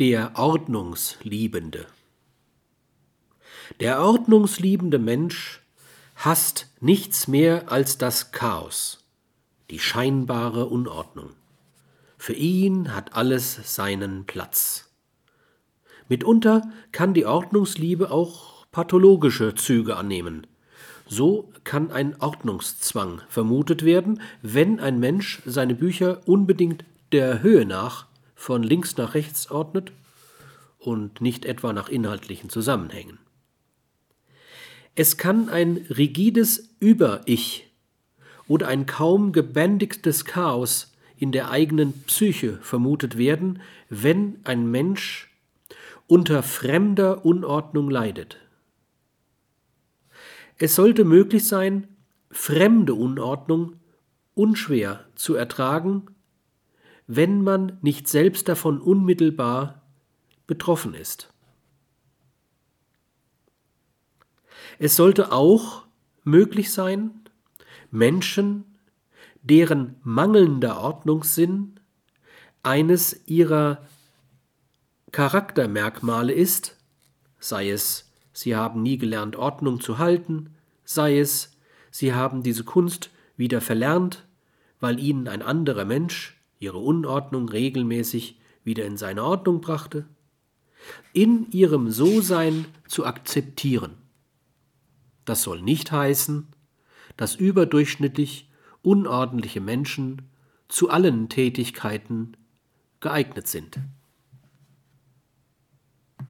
Der Ordnungsliebende. Der ordnungsliebende Mensch hasst nichts mehr als das Chaos, die scheinbare Unordnung. Für ihn hat alles seinen Platz. Mitunter kann die Ordnungsliebe auch pathologische Züge annehmen. So kann ein Ordnungszwang vermutet werden, wenn ein Mensch seine Bücher unbedingt der Höhe nach von links nach rechts ordnet und nicht etwa nach inhaltlichen Zusammenhängen. Es kann ein rigides Über-Ich oder ein kaum gebändigtes Chaos in der eigenen Psyche vermutet werden, wenn ein Mensch unter fremder Unordnung leidet. Es sollte möglich sein, fremde Unordnung unschwer zu ertragen wenn man nicht selbst davon unmittelbar betroffen ist. Es sollte auch möglich sein, Menschen, deren mangelnder Ordnungssinn eines ihrer Charaktermerkmale ist, sei es, sie haben nie gelernt, Ordnung zu halten, sei es, sie haben diese Kunst wieder verlernt, weil ihnen ein anderer Mensch ihre Unordnung regelmäßig wieder in seine Ordnung brachte, in ihrem So-Sein zu akzeptieren. Das soll nicht heißen, dass überdurchschnittlich unordentliche Menschen zu allen Tätigkeiten geeignet sind.